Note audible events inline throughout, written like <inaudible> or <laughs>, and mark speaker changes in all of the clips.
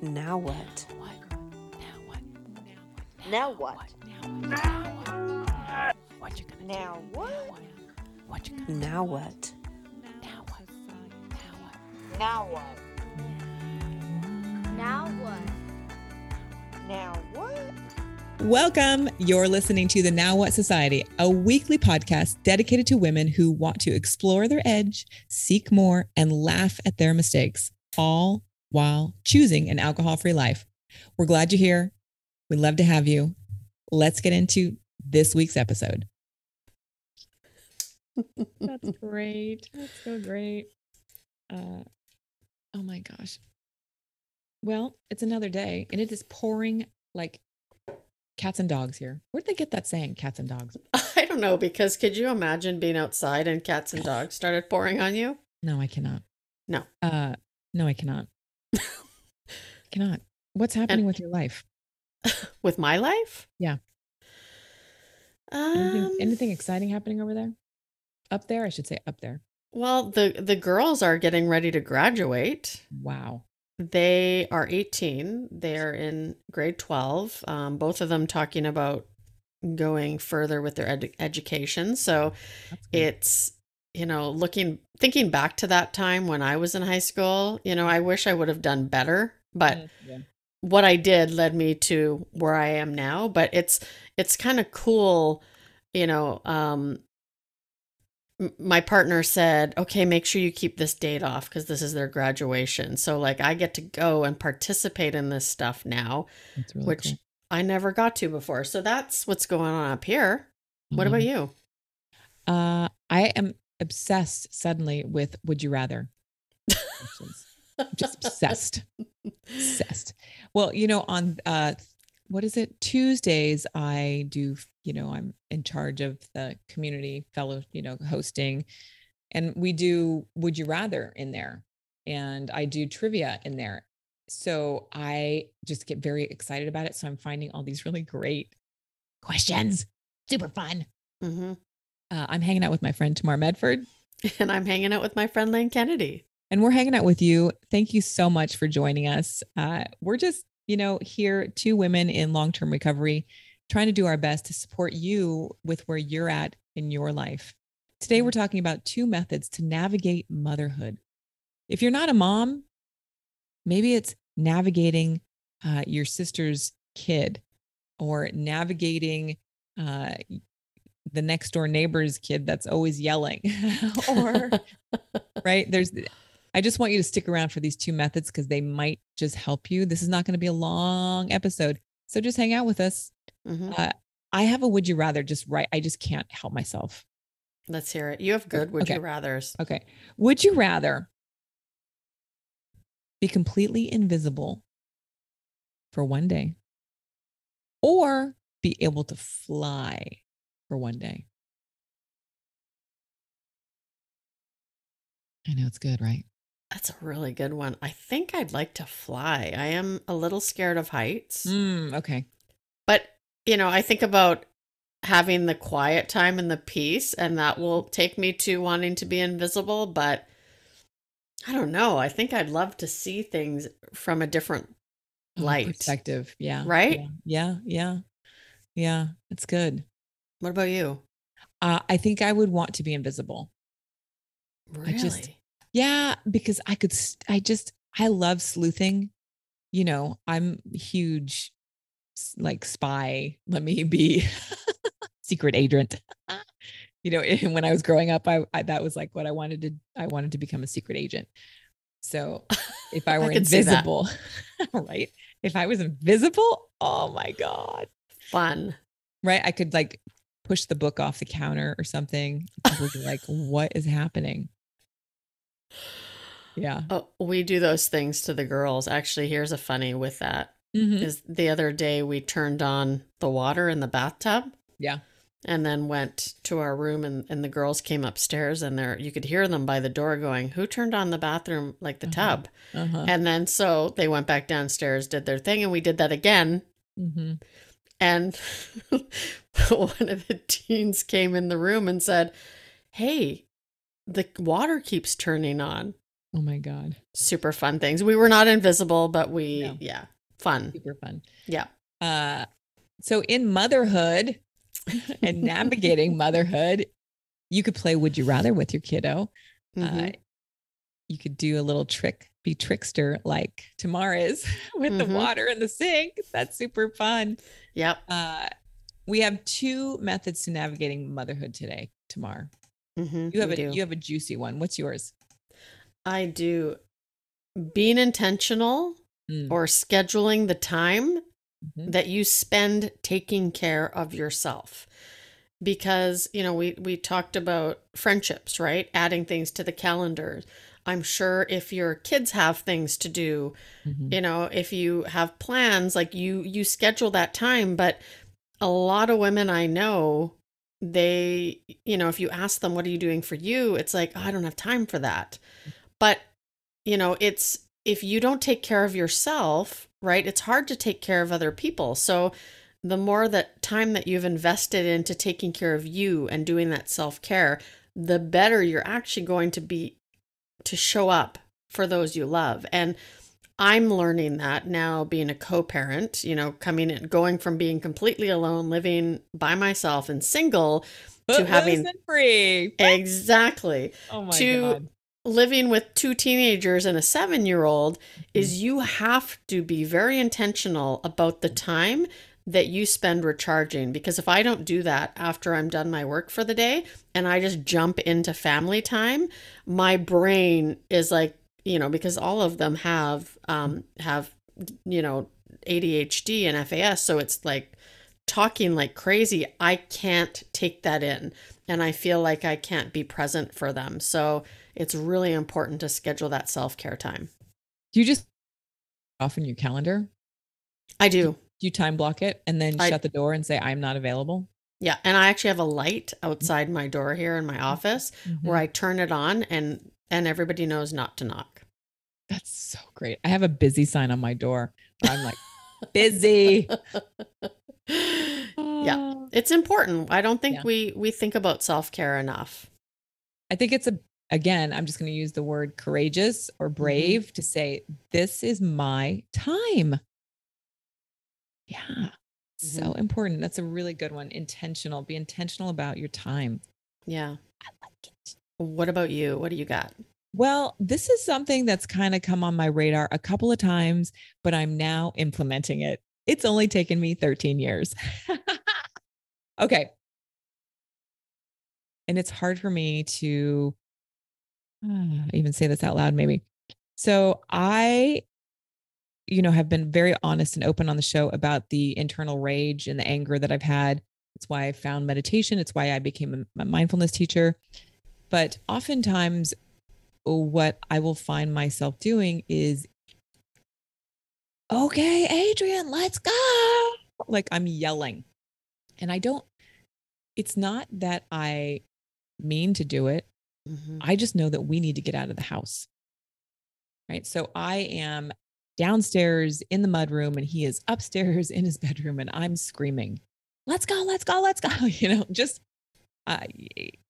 Speaker 1: Now what?
Speaker 2: Now what?
Speaker 3: What you gonna
Speaker 2: Now what?
Speaker 3: What you gonna
Speaker 1: Now what?
Speaker 3: now what? Now what?
Speaker 2: Now what?
Speaker 4: Now what?
Speaker 2: Now what?
Speaker 5: Welcome. You're listening to the Now What Society, a weekly podcast dedicated to women who want to explore their edge, seek more, and laugh at their mistakes, all while choosing an alcohol free life. We're glad you're here. We'd love to have you. Let's get into this week's episode. That's <laughs> great. That's so great. Uh, oh my gosh. Well, it's another day and it is pouring like cats and dogs here. Where'd they get that saying, cats and dogs? <laughs>
Speaker 6: I don't know because could you imagine being outside and cats and dogs started pouring on you?
Speaker 5: No, I cannot.
Speaker 6: No.
Speaker 5: Uh, no, I cannot. <laughs> cannot. What's happening with your life? <laughs>
Speaker 6: With my life?
Speaker 5: Yeah.
Speaker 6: Um,
Speaker 5: Anything, anything exciting happening over there? Up there, I should say up there.
Speaker 6: Well, the the girls are getting ready to graduate.
Speaker 5: Wow.
Speaker 6: They are 18. They're in grade 12. Um, both of them talking about going further with their ed- education. So it's you know looking thinking back to that time when I was in high school. You know, I wish I would have done better, but
Speaker 5: Mm, yeah.
Speaker 6: what I did led me to where I am now. But it's it's kind of cool, you know. Um, m- my partner said, "Okay, make sure you keep this date off because this is their graduation." So like I get to go and participate in this stuff now,
Speaker 5: really
Speaker 6: which
Speaker 5: cool.
Speaker 6: I never got to before. So that's what's going on up here. What
Speaker 5: love
Speaker 6: about you?
Speaker 5: Uh, I am obsessed suddenly with Would You Rather? Just obsessed. obsessed. Well, you know, on uh what is it? Tuesdays I do, you know, I'm in charge of the community fellow, you know, hosting and we do would you rather in there and I do trivia in there. So I just get very excited about it. So I'm finding all these really great questions. Super fun.
Speaker 6: hmm
Speaker 5: Uh, I'm hanging out with my friend Tamar Medford <laughs>
Speaker 6: And I'm hanging out with my friend Lane Kennedy.
Speaker 5: and we're hanging out with you. Thank you so much for joining us. Uh, we're just, you know, here, two women in long term recovery, trying to do our best to support you with where you're at in your life. Today, we're talking about two methods to navigate motherhood. If you're not a mom, maybe it's navigating uh, your sister's kid or navigating uh, the next door neighbor's kid that's always yelling <laughs> or <laughs> right there's i just want you to stick around for these two methods because they might just help you this is not going to be a long episode so just hang out with us
Speaker 6: Mhm.
Speaker 5: uh, i have a would you rather just right i just can't help myself
Speaker 6: Let's hear it. You have good would
Speaker 5: Okay.
Speaker 6: you rather's.
Speaker 5: okay would you rather be completely invisible for one day or be able to fly for one day i know it's good right
Speaker 6: That's a really good one. I think I'd like to fly. I am a little scared of heights.
Speaker 5: mm, okay
Speaker 6: But, you know, I think about having the quiet time and the peace, and that will take me to wanting to be invisible. But I don't know. I think I'd love to see things from a different light.
Speaker 5: perspective yeah
Speaker 6: Right?
Speaker 5: yeah yeah yeah, yeah it's good
Speaker 6: What about you?
Speaker 5: uh, i think i would want to be invisible
Speaker 6: Really?
Speaker 5: I just- yeah because i could i just i love sleuthing you know i'm huge like spy let me be <laughs> secret agent <laughs> you know <laughs> when i was growing up I, I that was like what i wanted to i wanted to become a secret agent so if i
Speaker 6: I
Speaker 5: were
Speaker 6: that.
Speaker 5: invisible right if i was invisible oh my god
Speaker 6: Fun.
Speaker 5: right i could like push the book off the counter or something people be like what is happening yeah
Speaker 6: Oh, we do those things to the girls. Actually, here's a funny with that.
Speaker 5: Mhm.
Speaker 6: Is the other day we turned on the water in the bathtub.
Speaker 5: Yeah.
Speaker 6: And then went to our room and, and the girls came upstairs and there you could hear them by the door going, Who turned on the bathroom like the
Speaker 5: Uh-huh.
Speaker 6: tub?
Speaker 5: uh-huh
Speaker 6: And then so they went back downstairs, did their thing, and we did that again.
Speaker 5: hmm
Speaker 6: And <laughs> one of the teens came in the room and said, Hey, the water keeps turning on.
Speaker 5: Oh my God.
Speaker 6: Super fun things. We were not invisible, but we,
Speaker 5: No.
Speaker 6: yeah, fun.
Speaker 5: Super fun.
Speaker 6: Yeah.
Speaker 5: Uh, so in motherhood <laughs> and navigating motherhood, you could play Would You Rather with your kiddo. Uh,
Speaker 6: Mhm.
Speaker 5: you could do a little trick, be trickster like Tamar is <laughs> with the
Speaker 6: Mhm.
Speaker 5: water in the sink. That's super fun.
Speaker 6: Yep.
Speaker 5: Uh, we have two methods to navigating motherhood today, Tamar.
Speaker 6: hmm
Speaker 5: You have a you have a juicy one. What's yours?
Speaker 6: I do. Being intentional
Speaker 5: Mm,
Speaker 6: or scheduling the time
Speaker 5: mhm.
Speaker 6: that you spend taking care of yourself because you know we we talked about friendships right adding things to the calendar i'm sure if your kids have things to do
Speaker 5: Mhm.
Speaker 6: you know if you have plans like you you schedule that time but a lot of women i know they you know if you ask them what are you doing for you? it's like oh, i don't have time for that. But you know it's if you don't take care of yourself right it's hard to take care of other people. So the more that time that you've invested into taking care of you and doing that self-care the better you're actually going to be to show up for those you love and i'm learning that now being a co-parent you know coming in going from being completely alone living by myself and single to having
Speaker 5: and free.
Speaker 6: exactly <laughs>
Speaker 5: Oh my
Speaker 6: to
Speaker 5: god.
Speaker 6: living with two teenagers and a seven year old is mm-hmm. you have to be very intentional about the time that you spend recharging because if I don't do that after I'm done my work for the day and I just jump into family time, my brain is like, you know, because all of them have um have you know ADHD and FAS, so it's like talking like crazy. I can't take that in and I feel like I can't be present for them. So it's really important to schedule that self-care time.
Speaker 5: Do you just off in your calendar?
Speaker 6: I do.
Speaker 5: You time block it and then
Speaker 6: I-
Speaker 5: shut the door and say I'm not available?
Speaker 6: Yeah, and I actually have a light mm-hmm. outside my door here in my mm-hmm. office where mm-hmm. I turn it on and and everybody knows not to knock.
Speaker 5: That's so great. I have a busy sign on my door. I'm like busy. <laughs>
Speaker 6: yeah, it's important. I don't think
Speaker 5: Yeah.
Speaker 6: we we think about self-care enough.
Speaker 5: I think it's a again, I'm just going to use the word courageous or brave to say this is my time. Yeah. So important. That's a really good one. Intentional. Be intentional about your time.
Speaker 6: Yeah.
Speaker 5: I like it.
Speaker 6: What about you? What do you got?
Speaker 5: Well, this is something that's kind of come on my radar a couple of times, but I'm now implementing it. It's only taken me 13 years. <laughs> okay. And it's hard for me to uh, <sighs> even say this out loud, maybe. So I, you know, have been very honest and open on the show about the internal rage and the anger that I've had. It's why I found meditation. It's why I became a, mindfulness teacher. But oftentimes, what I will find myself doing is, okay, Adrian, let's go. Like I'm yelling. And I don't, it's not that I mean to do it.
Speaker 6: Mhm.
Speaker 5: I just know that we need to get out of the house. Right. So I am downstairs in the mudroom and he is upstairs <laughs> in his bedroom and I'm screaming, let's go, let's go, let's go. <laughs> You know, just, uh,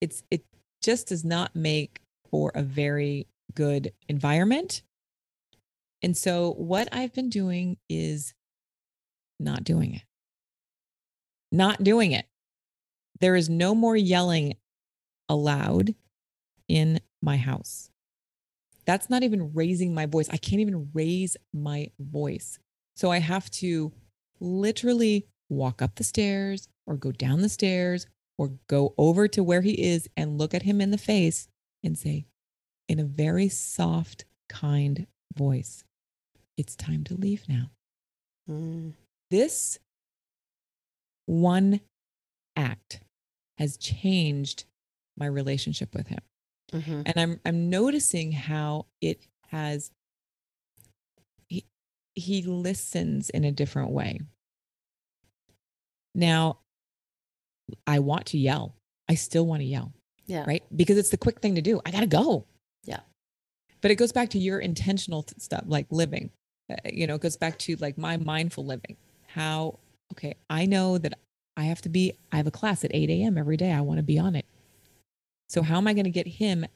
Speaker 5: it's, it just does not make for a very good environment. And so what I've been doing is not doing it. Not doing it. There is no more yelling allowed in my house. That's not even raising my voice. I can't even raise my voice. So I have to literally walk up the stairs or go down the stairs or go over to where he is and look at him in the face and say, in a very soft, kind voice, it's time to leave now.
Speaker 6: Mm.
Speaker 5: This one act has changed my relationship with him.
Speaker 6: Mhm.
Speaker 5: And I'm I'm noticing how it has he he listens in a different way. Now, I want to yell. I still want to yell,
Speaker 6: Yeah.
Speaker 5: right? Because it's the quick thing to do. I got to go.
Speaker 6: Yeah.
Speaker 5: But it goes back to your intentional stuff like living. Uh, you know, it goes back to like my mindful living. How okay, I know that I have to be I have a class at 8 a.m. every day. I want to be on it. So how am I going to get him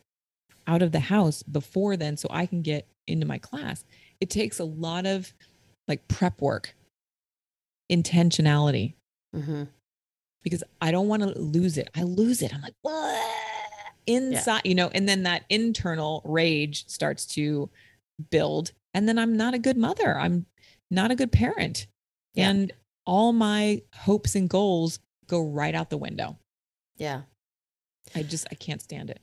Speaker 5: out of the house before then so I can get into my class. It takes a lot of like prep work, intentionality
Speaker 6: hmm
Speaker 5: because I don't want to lose it. I lose it. I'm like, what? Inside, you know, and then that internal rage starts to build. And then I'm not a good mother. I'm not a good parent.
Speaker 6: Yeah.
Speaker 5: And all my hopes and goals go right out the window.
Speaker 6: Yeah.
Speaker 5: I just, I can't stand it.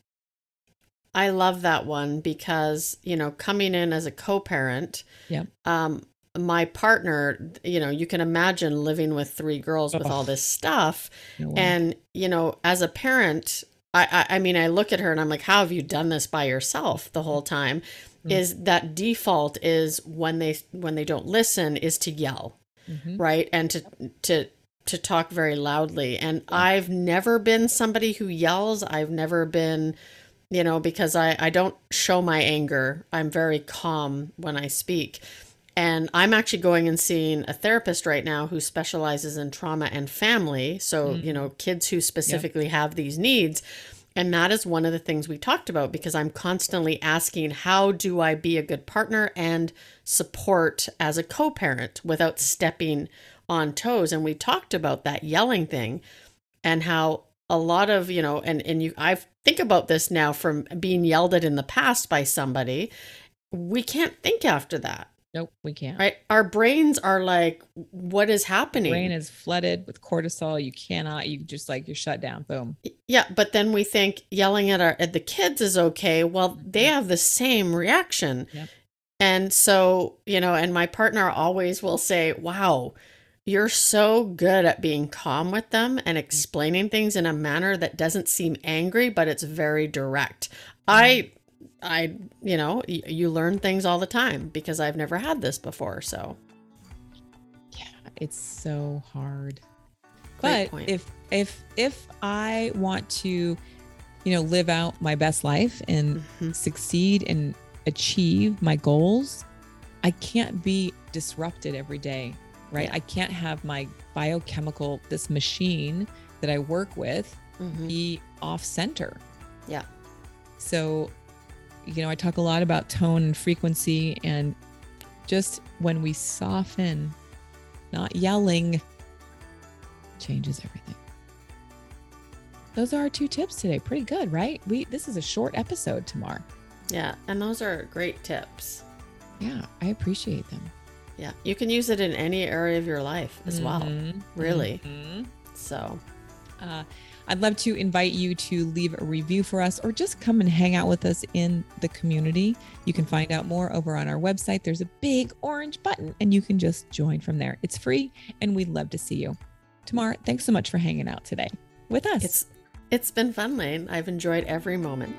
Speaker 6: I love that one because, you know, coming in as a co-parent,
Speaker 5: yeah.
Speaker 6: um, my partner, you know, you can imagine living with three girls with all this stuff.
Speaker 5: No.
Speaker 6: And, you know, as a parent, I, I I mean, I look at her and I'm like, how have you done this by yourself the whole time?
Speaker 5: Mm.
Speaker 6: Is that default is when they when they don't listen is to yell,
Speaker 5: Mhm.
Speaker 6: right? And to to to talk very loudly. And I've never been somebody who yells. I've never been, you know, because I I don't show my anger. I'm very calm when I speak. And I'm actually going and seeing a therapist right now who specializes in trauma and family. So, mm. you know, kids who specifically have these needs. And that is one of the things we talked about because I'm constantly asking, how do I be a good partner and support as a co parent without stepping on toes? And we talked about that yelling thing and how a lot of, you know, and, and you, I think about this now from being yelled at in the past by somebody. We can't think after that
Speaker 5: Nope, we can't.
Speaker 6: right our brains are like what is happening
Speaker 5: Brain is flooded with cortisol. You cannot, you just like, you're shut down. Boom.
Speaker 6: yeah but then we think yelling at our at the kids is okay well they have the same reaction
Speaker 5: Yep.
Speaker 6: and so you know and my partner always will say wow you're so good at being calm with them and explaining things in a manner that doesn't seem angry but it's very direct i i you know y- you learn things all the time because i've never had this before so
Speaker 5: Yeah, it's so hard.
Speaker 6: Great
Speaker 5: but
Speaker 6: point.
Speaker 5: if if if I want to, you know, live out my best life and
Speaker 6: Mhm.
Speaker 5: succeed and achieve my goals, I can't be disrupted every day, right?
Speaker 6: Yeah.
Speaker 5: I can't have my biochemical this machine that I work with
Speaker 6: Mhm.
Speaker 5: be off center.
Speaker 6: yeah
Speaker 5: So, you know, I talk a lot about tone and frequency and just when we soften, not yelling, changes everything. Those are our two tips today. Pretty good, right? We this is a short episode Tamar.
Speaker 6: Yeah, and those are great tips.
Speaker 5: Yeah, I appreciate them.
Speaker 6: Yeah, you can use it in any area of your life as well.
Speaker 5: Mhm,
Speaker 6: Really.
Speaker 5: mhm.
Speaker 6: So,
Speaker 5: Uh, I'd love to invite you to leave a review for us or just come and hang out with us in the community. You can find out more over on our website. There's a big orange button and you can just join from there. It's free and we'd love to see you. Tamar, thanks so much for hanging out today with us.
Speaker 6: it's it's been fun, Lane. I've enjoyed every moment.